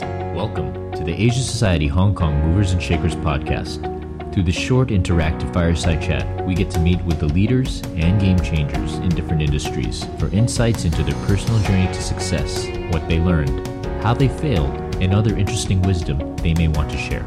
Welcome to the Asia Society Hong Kong Movers and Shakers podcast. Through this short interactive fireside chat, we get to meet with the leaders and game changers in different industries for insights into their personal journey to success, what they learned, how they failed, and other interesting wisdom they may want to share.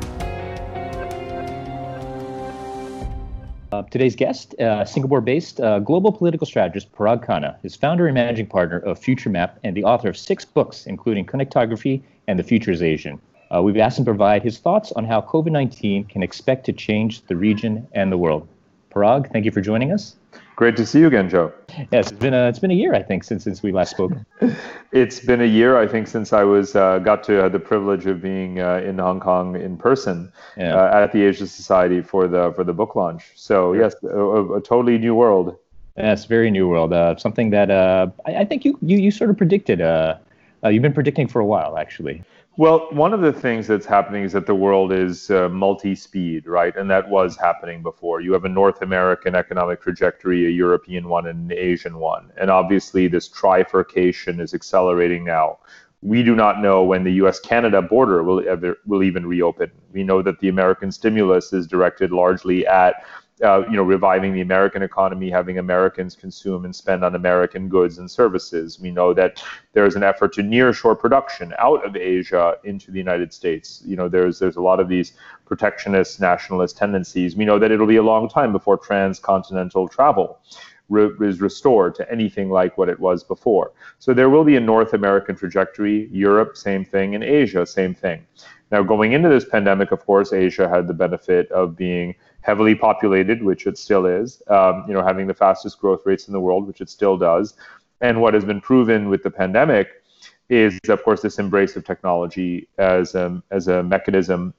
Uh, today's guest, uh, Singapore based uh, global political strategist Parag Khanna, is founder and managing partner of FutureMap and the author of six books, including Connectography and The Future is Asian. Uh, we've asked him to provide his thoughts on how COVID 19 can expect to change the region and the world. Parag, thank you for joining us. Great to see you again, Joe. Yes, it's been a, it's been a year, I think, since since we last spoke. it's been a year, I think, since I was uh, got to have the privilege of being uh, in Hong Kong in person yeah. uh, at the Asia Society for the for the book launch. So yes, a, a totally new world. Yes, very new world. Uh, something that uh, I, I, think you, you you sort of predicted. Uh, you've been predicting for a while, actually. Well, one of the things that's happening is that the world is uh, multi speed, right? And that was happening before. You have a North American economic trajectory, a European one, and an Asian one. And obviously, this trifurcation is accelerating now. We do not know when the US Canada border will, ever, will even reopen. We know that the American stimulus is directed largely at uh, you know, reviving the American economy, having Americans consume and spend on American goods and services. We know that there is an effort to nearshore production out of Asia into the United States. You know, there's there's a lot of these protectionist, nationalist tendencies. We know that it'll be a long time before transcontinental travel is restored to anything like what it was before. So there will be a North American trajectory. Europe, same thing, and Asia, same thing. Now, going into this pandemic, of course, Asia had the benefit of being heavily populated, which it still is, um, you know, having the fastest growth rates in the world, which it still does. And what has been proven with the pandemic is, of course, this embrace of technology as a, as a mechanism.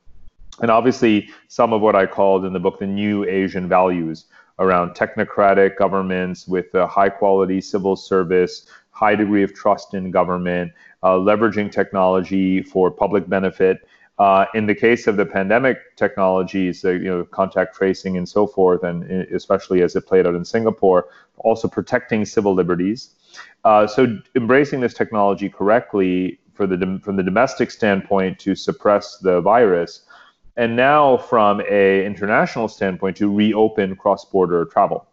And obviously, some of what I called in the book the new Asian values around technocratic governments with a high quality civil service, high degree of trust in government, uh, leveraging technology for public benefit, uh, in the case of the pandemic technologies, uh, you know, contact tracing and so forth, and especially as it played out in Singapore, also protecting civil liberties. Uh, so embracing this technology correctly for the from the domestic standpoint to suppress the virus, and now from a international standpoint to reopen cross-border travel.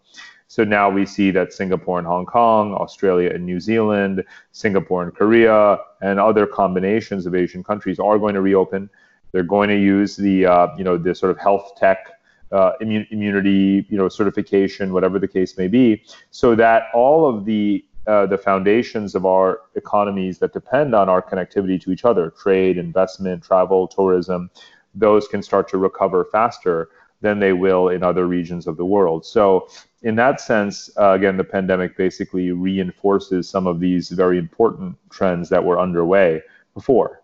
So now we see that Singapore and Hong Kong, Australia and New Zealand, Singapore and Korea, and other combinations of Asian countries are going to reopen. They're going to use the uh, you know the sort of health tech uh, immunity you know certification, whatever the case may be, so that all of the uh, the foundations of our economies that depend on our connectivity to each other, trade, investment, travel, tourism, those can start to recover faster than they will in other regions of the world. So in that sense, uh, again, the pandemic basically reinforces some of these very important trends that were underway before.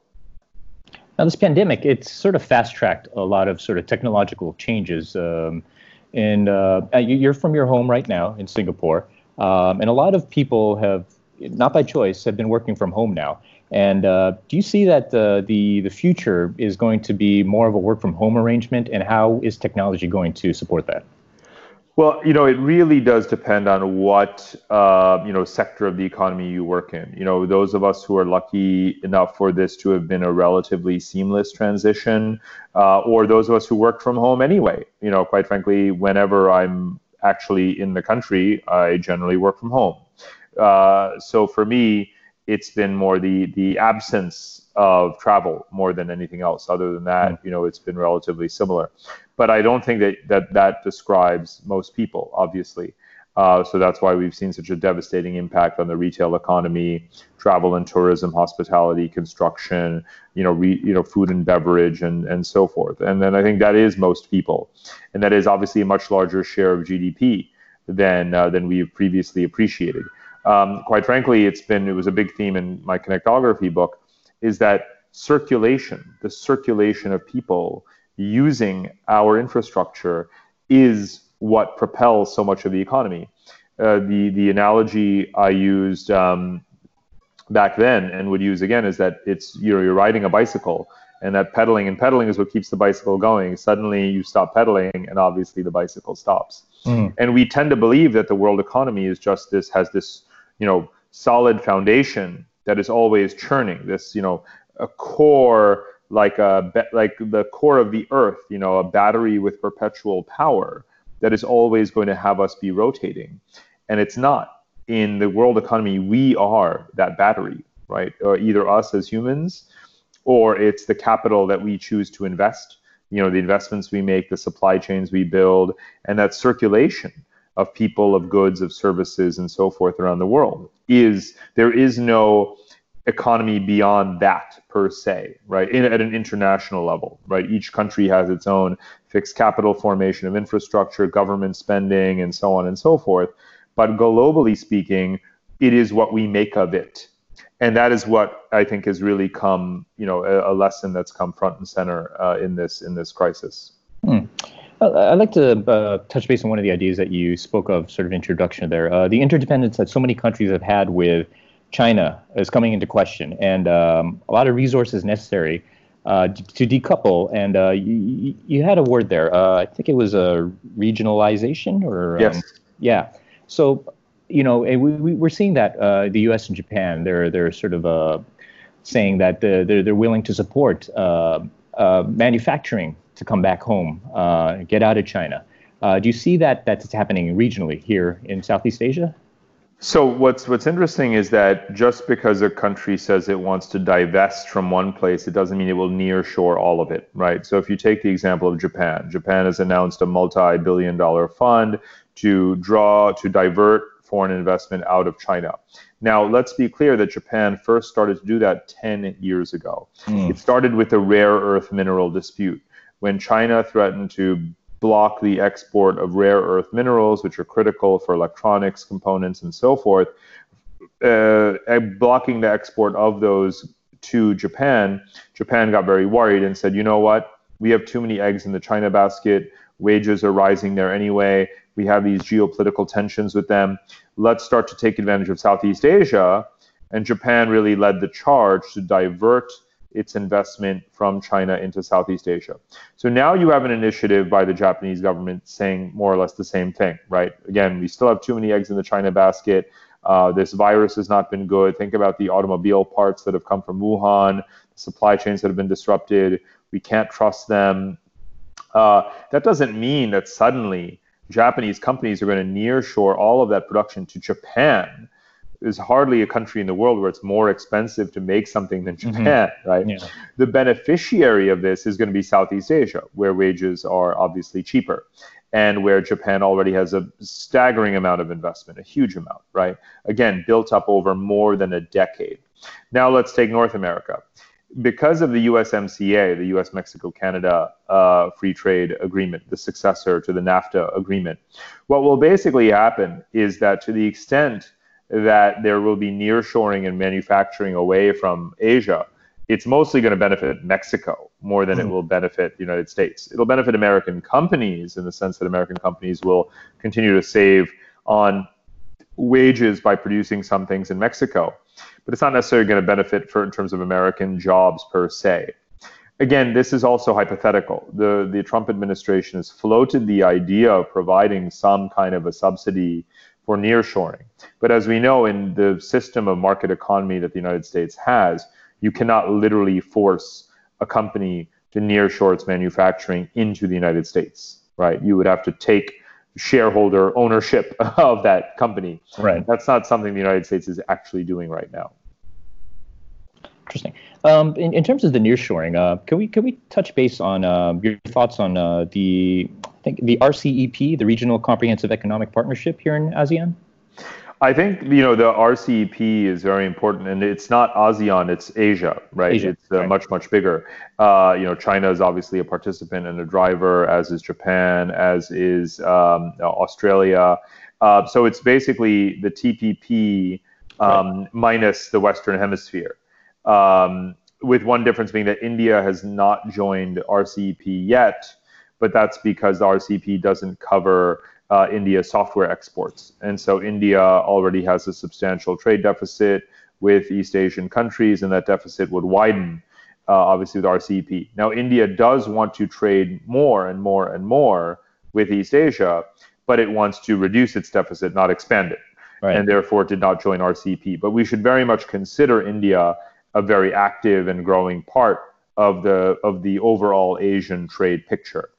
Now, this pandemic, it's sort of fast tracked a lot of sort of technological changes. Um, and uh, you're from your home right now in Singapore. Um, and a lot of people have, not by choice, have been working from home now. And uh, do you see that uh, the the future is going to be more of a work from home arrangement, and how is technology going to support that? Well, you know, it really does depend on what uh, you know sector of the economy you work in. You know, those of us who are lucky enough for this to have been a relatively seamless transition, uh, or those of us who work from home anyway. You know, quite frankly, whenever I'm actually in the country, I generally work from home. Uh, so for me, it's been more the the absence of travel more than anything else. Other than that, hmm. you know, it's been relatively similar. But I don't think that that, that describes most people, obviously. Uh, so that's why we've seen such a devastating impact on the retail economy, travel and tourism, hospitality, construction, you know, re, you know, food and beverage, and and so forth. And then I think that is most people, and that is obviously a much larger share of GDP than uh, than we've previously appreciated. Um, quite frankly, it's been it was a big theme in my connectography book is that circulation, the circulation of people using our infrastructure is what propels so much of the economy. Uh, the the analogy I used um, back then and would use again is that it's you know you're riding a bicycle and that pedaling and pedaling is what keeps the bicycle going. Suddenly you stop pedaling and obviously the bicycle stops. Mm. And we tend to believe that the world economy is just this has this you know solid foundation that is always churning this you know a core like a like the core of the earth you know a battery with perpetual power that is always going to have us be rotating. And it's not. In the world economy we are that battery right? Or either us as humans or it's the capital that we choose to invest you know the investments we make the supply chains we build and that circulation of people of goods of services and so forth around the world is there is no economy beyond that per se, right? In, at an international level, right? Each country has its own fixed capital formation of infrastructure, government spending, and so on and so forth. But globally speaking, it is what we make of it. And that is what I think has really come, you know, a, a lesson that's come front and center uh, in this in this crisis. Hmm. I'd like to uh, touch base on one of the ideas that you spoke of, sort of introduction there. Uh, the interdependence that so many countries have had with China is coming into question, and um, a lot of resources necessary uh, to decouple. And uh, you, you, had a word there. Uh, I think it was a regionalization, or um, yes, yeah. So you know, we, we, are seeing that uh, the U.S. and Japan they're they're sort of uh, saying that they're they're willing to support uh, manufacturing to come back home, get out of China. do you see that that's happening regionally here in Southeast Asia? So what's what's interesting is that just because a country says it wants to divest from one place, it doesn't mean it will nearshore all of it, right? So if you take the example of Japan, Japan has announced a multi-billion dollar fund to draw to divert foreign investment out of China. Now, let's be clear that Japan first started to do that 10 years ago. Mm. It started with a rare earth mineral dispute when China threatened to block the export of rare earth minerals, which are critical for electronics components and so forth, uh, blocking the export of those to Japan, Japan got very worried and said, you know what? We have too many eggs in the China basket. Wages are rising there anyway. We have these geopolitical tensions with them. Let's start to take advantage of Southeast Asia. And Japan really led the charge to divert its investment from China into Southeast Asia. So now you have an initiative by the Japanese government saying more or less the same thing, right? Again, we still have too many eggs in the China basket. Uh, this virus has not been good. Think about the automobile parts that have come from Wuhan, the supply chains that have been disrupted. We can't trust them. Uh, that doesn't mean that suddenly Japanese companies are going to nearshore all of that production to Japan there's hardly a country in the world where it's more expensive to make something than mm-hmm. Japan, mm-hmm. right? Yeah. The beneficiary of this is going to be Southeast Asia, where wages are obviously cheaper and where Japan already has a staggering amount of investment, a huge amount, right? Again, built up over more than a decade. Now let's take North America. Because of the USMCA, the US Mexico Canada uh, Free Trade Agreement, the successor to the NAFTA agreement, what will basically happen is that to the extent that there will be nearshoring and manufacturing away from Asia, it's mostly going to benefit Mexico more than mm. it hmm. will benefit the United States. It'll benefit American companies in the sense that American companies will continue to save on wages by producing some things in Mexico. But it's not necessarily going to benefit for in terms of American jobs per se. Again, this is also hypothetical. The the Trump administration has floated the idea of providing some kind of a subsidy for nearshoring. But as we know, in the system of market economy that the United States has, you cannot literally force a company to nearshore its manufacturing into the United States, right? You would have to take shareholder ownership of that company. Right. That's not something the United States is actually doing right now. Interesting. Um, in, in terms of the nearshoring, uh, can we can we touch base on uh, your thoughts on uh, the I think the RCEP, the Regional Comprehensive Economic Partnership here in ASEAN? I think you know the RCEP is very important, and it's not ASEAN; it's Asia, right? Asia, it's uh, right. much much bigger. Uh, you know, China is obviously a participant and a driver, as is Japan, as is um, Australia. Uh, so it's basically the TPP um, right. minus the Western Hemisphere. Um, with one difference being that India has not joined RCEP yet, but that's because the RCEP doesn't cover uh, India's software exports. And so India already has a substantial trade deficit with East Asian countries, and that deficit would widen, uh, obviously, with RCEP. Now, India does want to trade more and more and more with East Asia, but it wants to reduce its deficit, not expand it. Right. And therefore, it did not join RCEP. But we should very much consider India a very active and growing part of the of the overall Asian trade picture.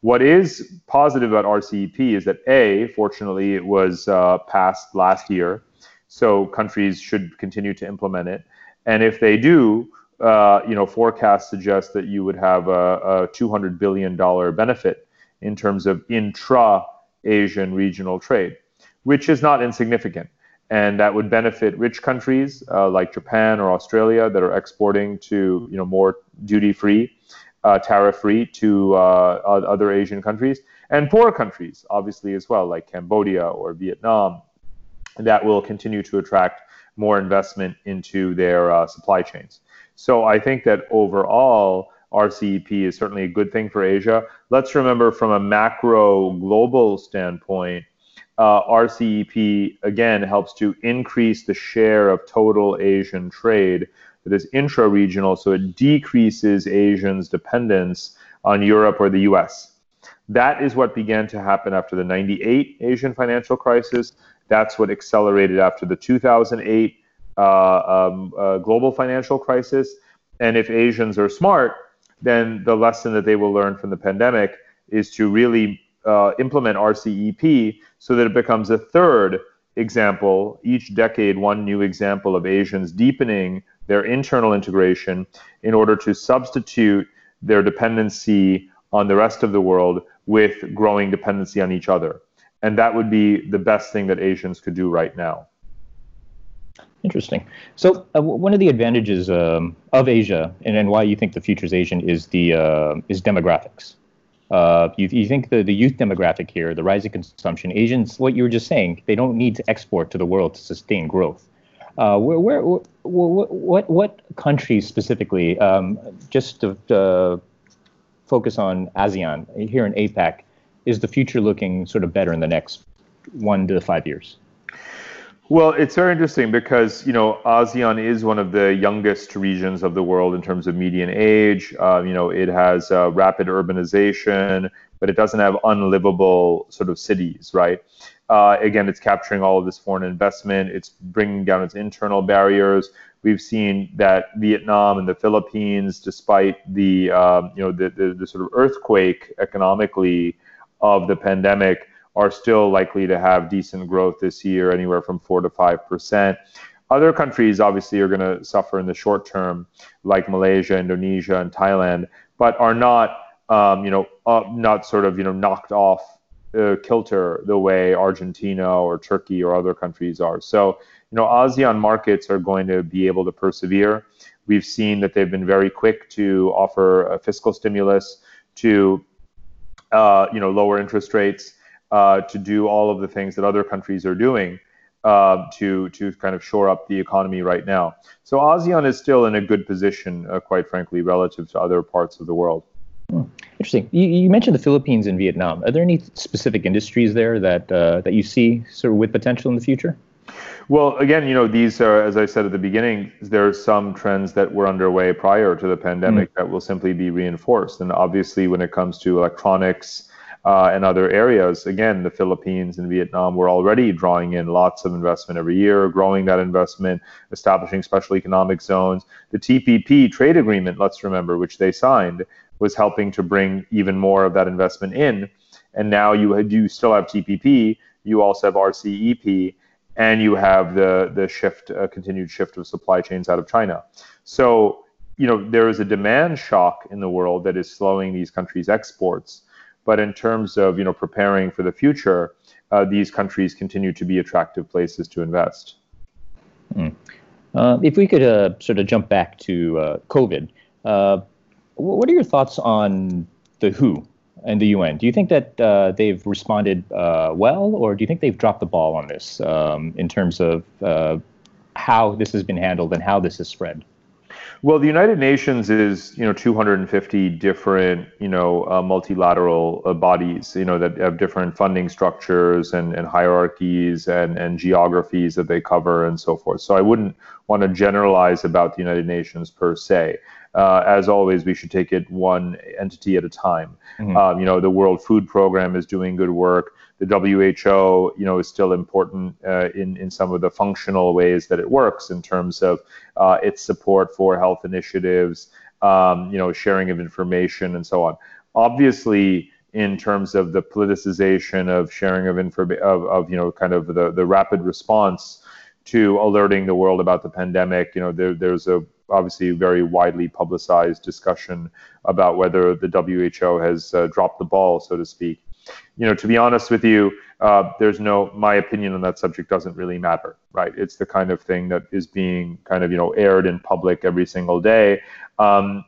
What is positive about RCEP is that a fortunately it was uh, passed last year, so countries should continue to implement it, and if they do, uh, you know, forecasts suggest that you would have a, a 200 billion dollar benefit in terms of intra Asian regional trade, which is not insignificant and that would benefit rich countries uh, like Japan or Australia that are exporting to you know more duty free, uh, tariff free to uh, other Asian countries, and poor countries obviously as well like Cambodia or Vietnam, that will continue to attract more investment into their uh, supply chains. So I think that overall. RCEP is certainly a good thing for Asia. Let's remember from a macro global standpoint, uh, RCEP again helps to increase the share of total Asian trade that is intra regional, so it decreases Asians' dependence on Europe or the US. That is what began to happen after the 98 Asian financial crisis. That's what accelerated after the 2008 uh, um, uh, global financial crisis. And if Asians are smart, then the lesson that they will learn from the pandemic is to really uh, implement RCEP so that it becomes a third example, each decade, one new example of Asians deepening their internal integration in order to substitute their dependency on the rest of the world with growing dependency on each other. And that would be the best thing that Asians could do right now. Interesting. So, uh, one of the advantages um, of Asia, and, and why you think the future is Asian, is the uh, is demographics. Uh, you, you think the, the youth demographic here, the rise rising consumption, Asians, what you were just saying, they don't need to export to the world to sustain growth. Uh, where, where, what, what, what countries specifically, um, just to focus on ASEAN, here in APAC, is the future looking sort of better in the next one to five years? Well, it's very interesting because you know ASEAN is one of the youngest regions of the world in terms of median age. Uh, you know, it has uh, rapid urbanization, but it doesn't have unlivable sort of cities, right? Uh, again, it's capturing all of this foreign investment. It's bringing down its internal barriers. We've seen that Vietnam and the Philippines, despite the um, you know the, the, the sort of earthquake economically of the pandemic are still likely to have decent growth this year, anywhere from 4 to 5%. Other countries obviously are going to suffer in the short term, like Malaysia, Indonesia, and Thailand, but are not, um, you know, uh, not sort of, you know, knocked off uh, kilter the way Argentina or Turkey or other countries are. So, you know, ASEAN markets are going to be able to persevere. We've seen that they've been very quick to offer fiscal stimulus, to, uh, you know, lower interest rates uh, to do all of the things that other countries are doing uh, to to kind of shore up the economy right now. So ASEAN is still in a good position, uh, quite frankly, relative to other parts of the world. Hmm. Interesting. You, you, mentioned the Philippines and Vietnam. Are there any specific industries there that uh, that you see sort of with potential in the future? Well, again, you know, these are, as I said at the beginning, there are some trends that were underway prior to the pandemic mm. that will simply be reinforced. And obviously, when it comes to electronics, uh, and other areas. Again, the Philippines and Vietnam were already drawing in lots of investment every year, growing that investment, establishing special economic zones. The TPP trade agreement, let's remember, which they signed, was helping to bring even more of that investment in. And now you you still have TPP, you also have RCEP, and you have the the shift, uh, continued shift of supply chains out of China. So you know there is a demand shock in the world that is slowing these countries' exports. But in terms of you know preparing for the future, uh, these countries continue to be attractive places to invest. Mm. Uh, if we could uh, sort of jump back to uh, COVID, uh, what are your thoughts on the WHO and the UN? Do you think that uh, they've responded well, or do you think they've dropped the ball on this um, in terms of how this has been handled and how this has spread? Well, the United Nations is you know 250 different you know uh, multilateral uh, bodies you know that have different funding structures and, and hierarchies and, and geographies that they cover and so forth. So I wouldn't want to generalize about the United Nations per se. Uh, as always, we should take it one entity at a time. Mm-hmm. Um, you know, the World Food Program is doing good work. The WHO, you know, is still important uh, in in some of the functional ways that it works in terms of uh, its support for health initiatives, um, you know, sharing of information and so on. Obviously, in terms of the politicization of sharing of information of, of you know kind of the, the rapid response to alerting the world about the pandemic you know there, there's a obviously very widely publicized discussion about whether the WHO has uh, dropped the ball so to speak you know to be honest with you uh, there's no my opinion on that subject doesn't really matter right it's the kind of thing that is being kind of you know aired in public every single day um,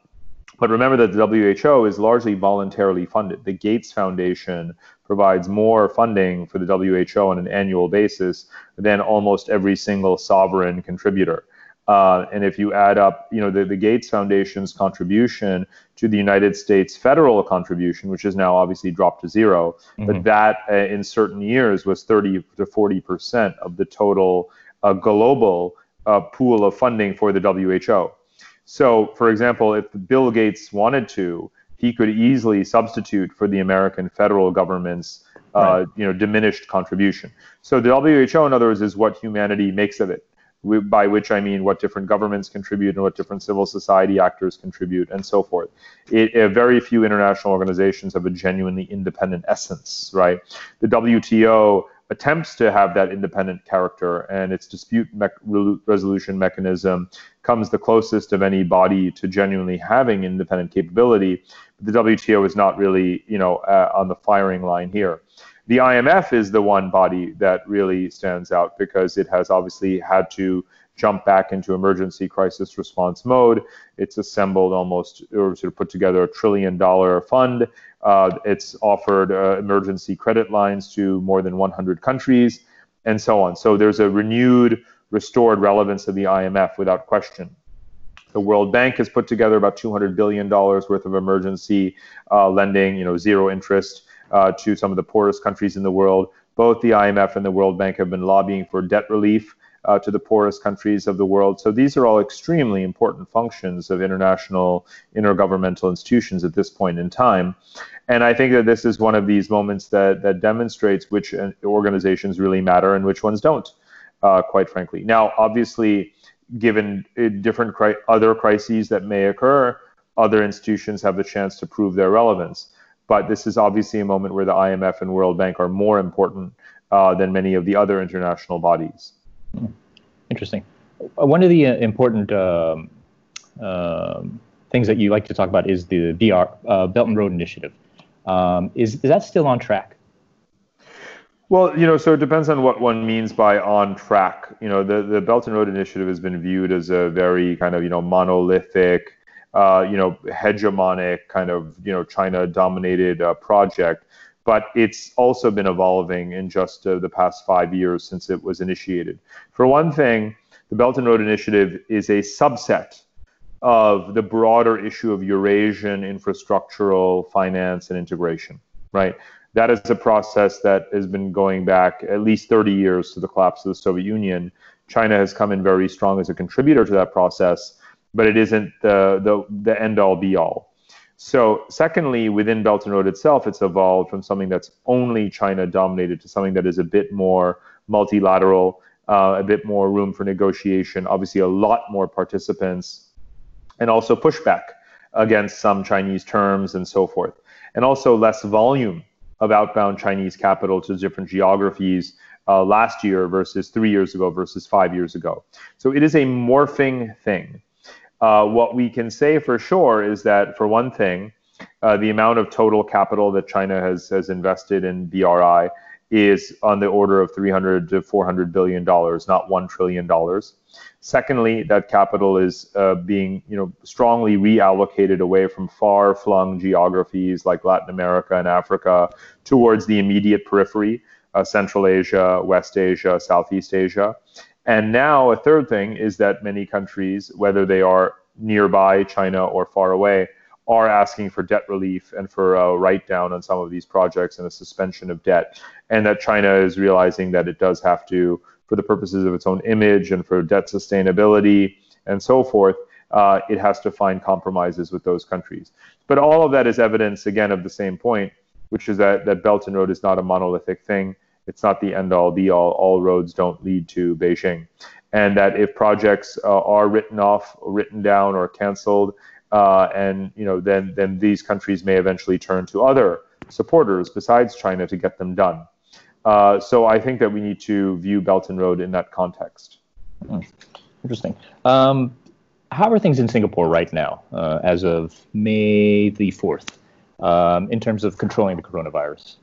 but remember that the WHO is largely voluntarily funded. The Gates Foundation provides more funding for the WHO on an annual basis than almost every single sovereign contributor. Uh, and if you add up, you know, the, the Gates Foundation's contribution to the United States federal contribution, which is now obviously dropped to 0 mm-hmm. but that uh, in certain years was 30 to 40 percent of the total uh, global uh, pool of funding for the WHO. So, for example, if Bill Gates wanted to, he could easily substitute for the American federal government's uh, right. you know, diminished contribution. So the WHO, in other words, is what humanity makes of it, by which I mean what different governments contribute and what different civil society actors contribute and so forth. It, uh, very few international organizations have a genuinely independent essence, right? The WTO attempts to have that independent character and its dispute me- resolution mechanism comes the closest of any body to genuinely having independent capability. But the WTO is not really, you know, uh, on the firing line here. The IMF is the one body that really stands out because it has obviously had to jump back into emergency crisis response mode. It's assembled almost or sort of put together a trillion dollar fund uh, it's offered uh, emergency credit lines to more than 100 countries, and so on. So there's a renewed, restored relevance of the IMF without question. The World Bank has put together about 200 billion dollars worth of emergency uh, lending, you know, zero interest uh, to some of the poorest countries in the world. Both the IMF and the World Bank have been lobbying for debt relief uh, to the poorest countries of the world. So these are all extremely important functions of international intergovernmental institutions at this point in time. And I think that this is one of these moments that, that demonstrates which uh, organizations really matter and which ones don't, uh, quite frankly. Now, obviously, given uh, different cri- other crises that may occur, other institutions have the chance to prove their relevance. But this is obviously a moment where the IMF and World Bank are more important uh, than many of the other international bodies. Interesting. Uh, one of the uh, important um, um, things that you like to talk about is the BR uh, Belt and Road Initiative. Um, is is that still on track? Well, you know, so it depends on what one means by on track. You know, the the Belt and Road Initiative has been viewed as a very kind of you know monolithic, uh, you know, hegemonic kind of you know China dominated uh, project but it's also been evolving in just uh, the past five years since it was initiated. For one thing, the Belt and Road Initiative is a subset of the broader issue of Eurasian infrastructural finance and integration, right? That is a process that has been going back at least 30 years to the collapse of the Soviet Union. China has come in very strong as a contributor to that process, but it isn't the, the, the end all be all. So, secondly, within Belt and Road itself, it's evolved from something that's only China dominated to something that is a bit more multilateral, uh, a bit more room for negotiation, obviously, a lot more participants, and also pushback against some Chinese terms and so forth. And also less volume of outbound Chinese capital to different geographies uh, last year versus three years ago versus five years ago. So it is a morphing thing. Uh, what we can say for sure is that, for one thing, uh, the amount of total capital that China has, has invested in BRI is on the order of 300 to 400 billion dollars, not one trillion dollars. Secondly, that capital is uh, being, you know, strongly reallocated away from far-flung geographies like Latin America and Africa towards the immediate periphery, uh, Central Asia, West Asia, Southeast Asia, and now a third thing is that many countries, whether they are nearby China or far away, are asking for debt relief and for a write down on some of these projects and a suspension of debt. And that China is realizing that it does have to, for the purposes of its own image and for debt sustainability and so forth, uh, it has to find compromises with those countries. But all of that is evidence, again, of the same point, which is that, that Belt and Road is not a monolithic thing. It's not the end all be all. All roads don't lead to Beijing. And that if projects uh, are written off, written down, or canceled, uh, and you know, then then these countries may eventually turn to other supporters besides China to get them done. Uh, so I think that we need to view Belt and Road in that context. Hmm. Interesting. Um, how are things in Singapore right now, uh, as of May the 4th, um, in terms of controlling the coronavirus?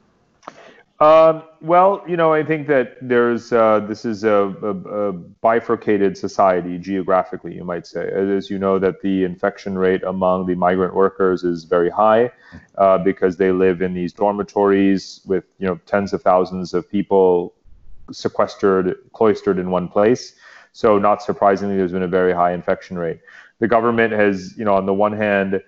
Um, well, you know, I think that there's uh, this is a, a, a, bifurcated society geographically, you might say. As you know, that the infection rate among the migrant workers is very high uh, because they live in these dormitories with you know tens of thousands of people sequestered, cloistered in one place. So, not surprisingly, there's been a very high infection rate. The government has, you know, on the one hand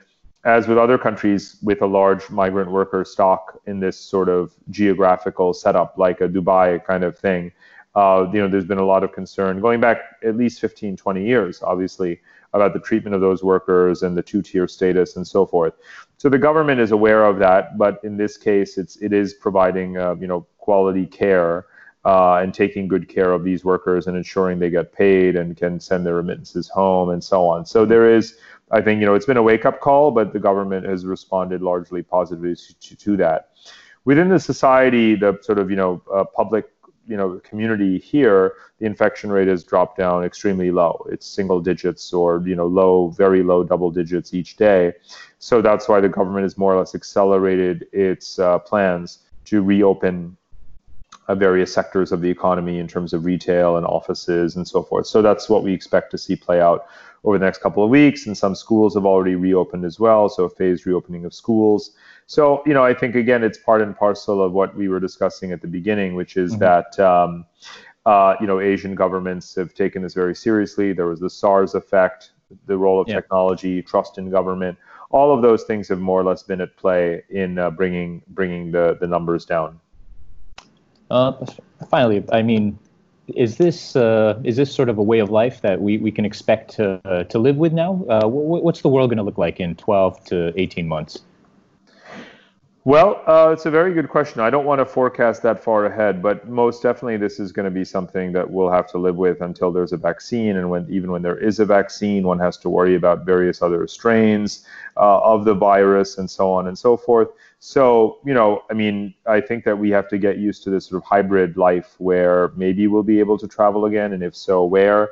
as with other countries with a large migrant worker stock in this sort of geographical setup, like a Dubai kind of thing, uh, you know, there's been a lot of concern going back at least 15, 20 years, obviously, about the treatment of those workers and the two-tier status and so forth. So the government is aware of that, but in this case, it's it is providing uh, you know quality care uh, and taking good care of these workers and ensuring they get paid and can send their remittances home and so on. So there is I think you know it's been a wake up call, but the government has responded largely positively to, to that. Within the society, the sort of you know uh, public you know community here, the infection rate has dropped down extremely low. It's single digits or you know low, very low double digits each day. So that's why the government has more or less accelerated its uh, plans to reopen uh, various sectors of the economy in terms of retail and offices and so forth. So that's what we expect to see play out over the next couple of weeks, and some schools have already reopened as well. So a phased reopening of schools. So you know, I think again, it's part and parcel of what we were discussing at the beginning, which is mm-hmm. that. Um, uh, you know, Asian governments have taken this very seriously. There was the SARS effect, the role of yeah. technology, trust in government. All of those things have more or less been at play in uh, bringing bringing the the numbers down. Uh, finally, I mean, is this uh, is this sort of a way of life that we, we can expect to uh, to live with now? Uh, what's the world going to look like in 12 to 18 months? Well, uh, it's a very good question. I don't want to forecast that far ahead, but most definitely this is going to be something that we'll have to live with until there's a vaccine. And when even when there is a vaccine, one has to worry about various other strains uh, of the virus and so on and so forth. So, you know, I mean, I think that we have to get used to this sort of hybrid life where maybe we'll be able to travel again, and if so, where?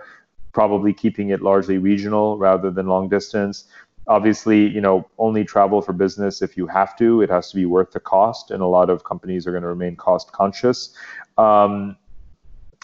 Probably keeping it largely regional rather than long distance obviously you know only travel for business if you have to. It has to be worth the cost and a lot of companies are going to remain cost conscious. Um,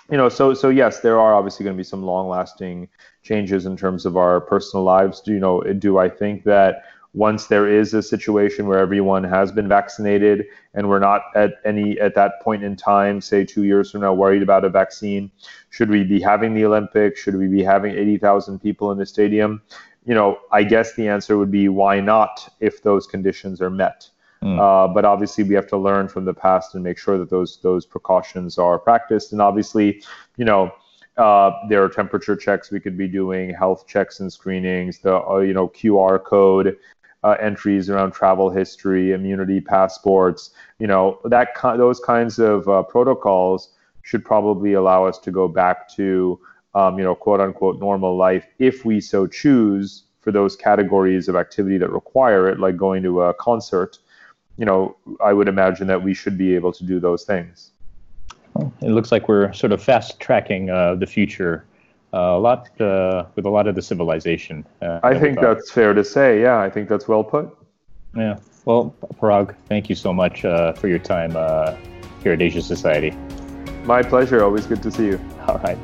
you know so so yes there are obviously going to be some long lasting changes in terms of our personal lives. Do you know do i think that once there is a situation where everyone has been vaccinated and we're not at any at that point in time say 2 years from now worried about a vaccine should we be having the olympics? Should we be having 80,000 people in the stadium you know, I guess the answer would be why not if those conditions are met. Mm. Uh, but obviously, we have to learn from the past and make sure that those those precautions are practiced. And obviously, you know, uh, there are temperature checks we could be doing, health checks and screenings, the uh, you know QR code uh, entries around travel history, immunity passports. You know that those kinds of uh, protocols should probably allow us to go back to um, you know, quote unquote normal life if we so choose for those categories of activity that require it, like going to a concert. You know, I would imagine that we should be able to do those things. Well, it looks like we're sort of fast tracking uh, the future uh, a lot uh, with a lot of the civilization. Uh, I think that's fair to say. Yeah, I think that's well put. Yeah. Well, Parag, thank you so much uh, for your time uh, here at Asia Society. My pleasure. Always good to see you. All right.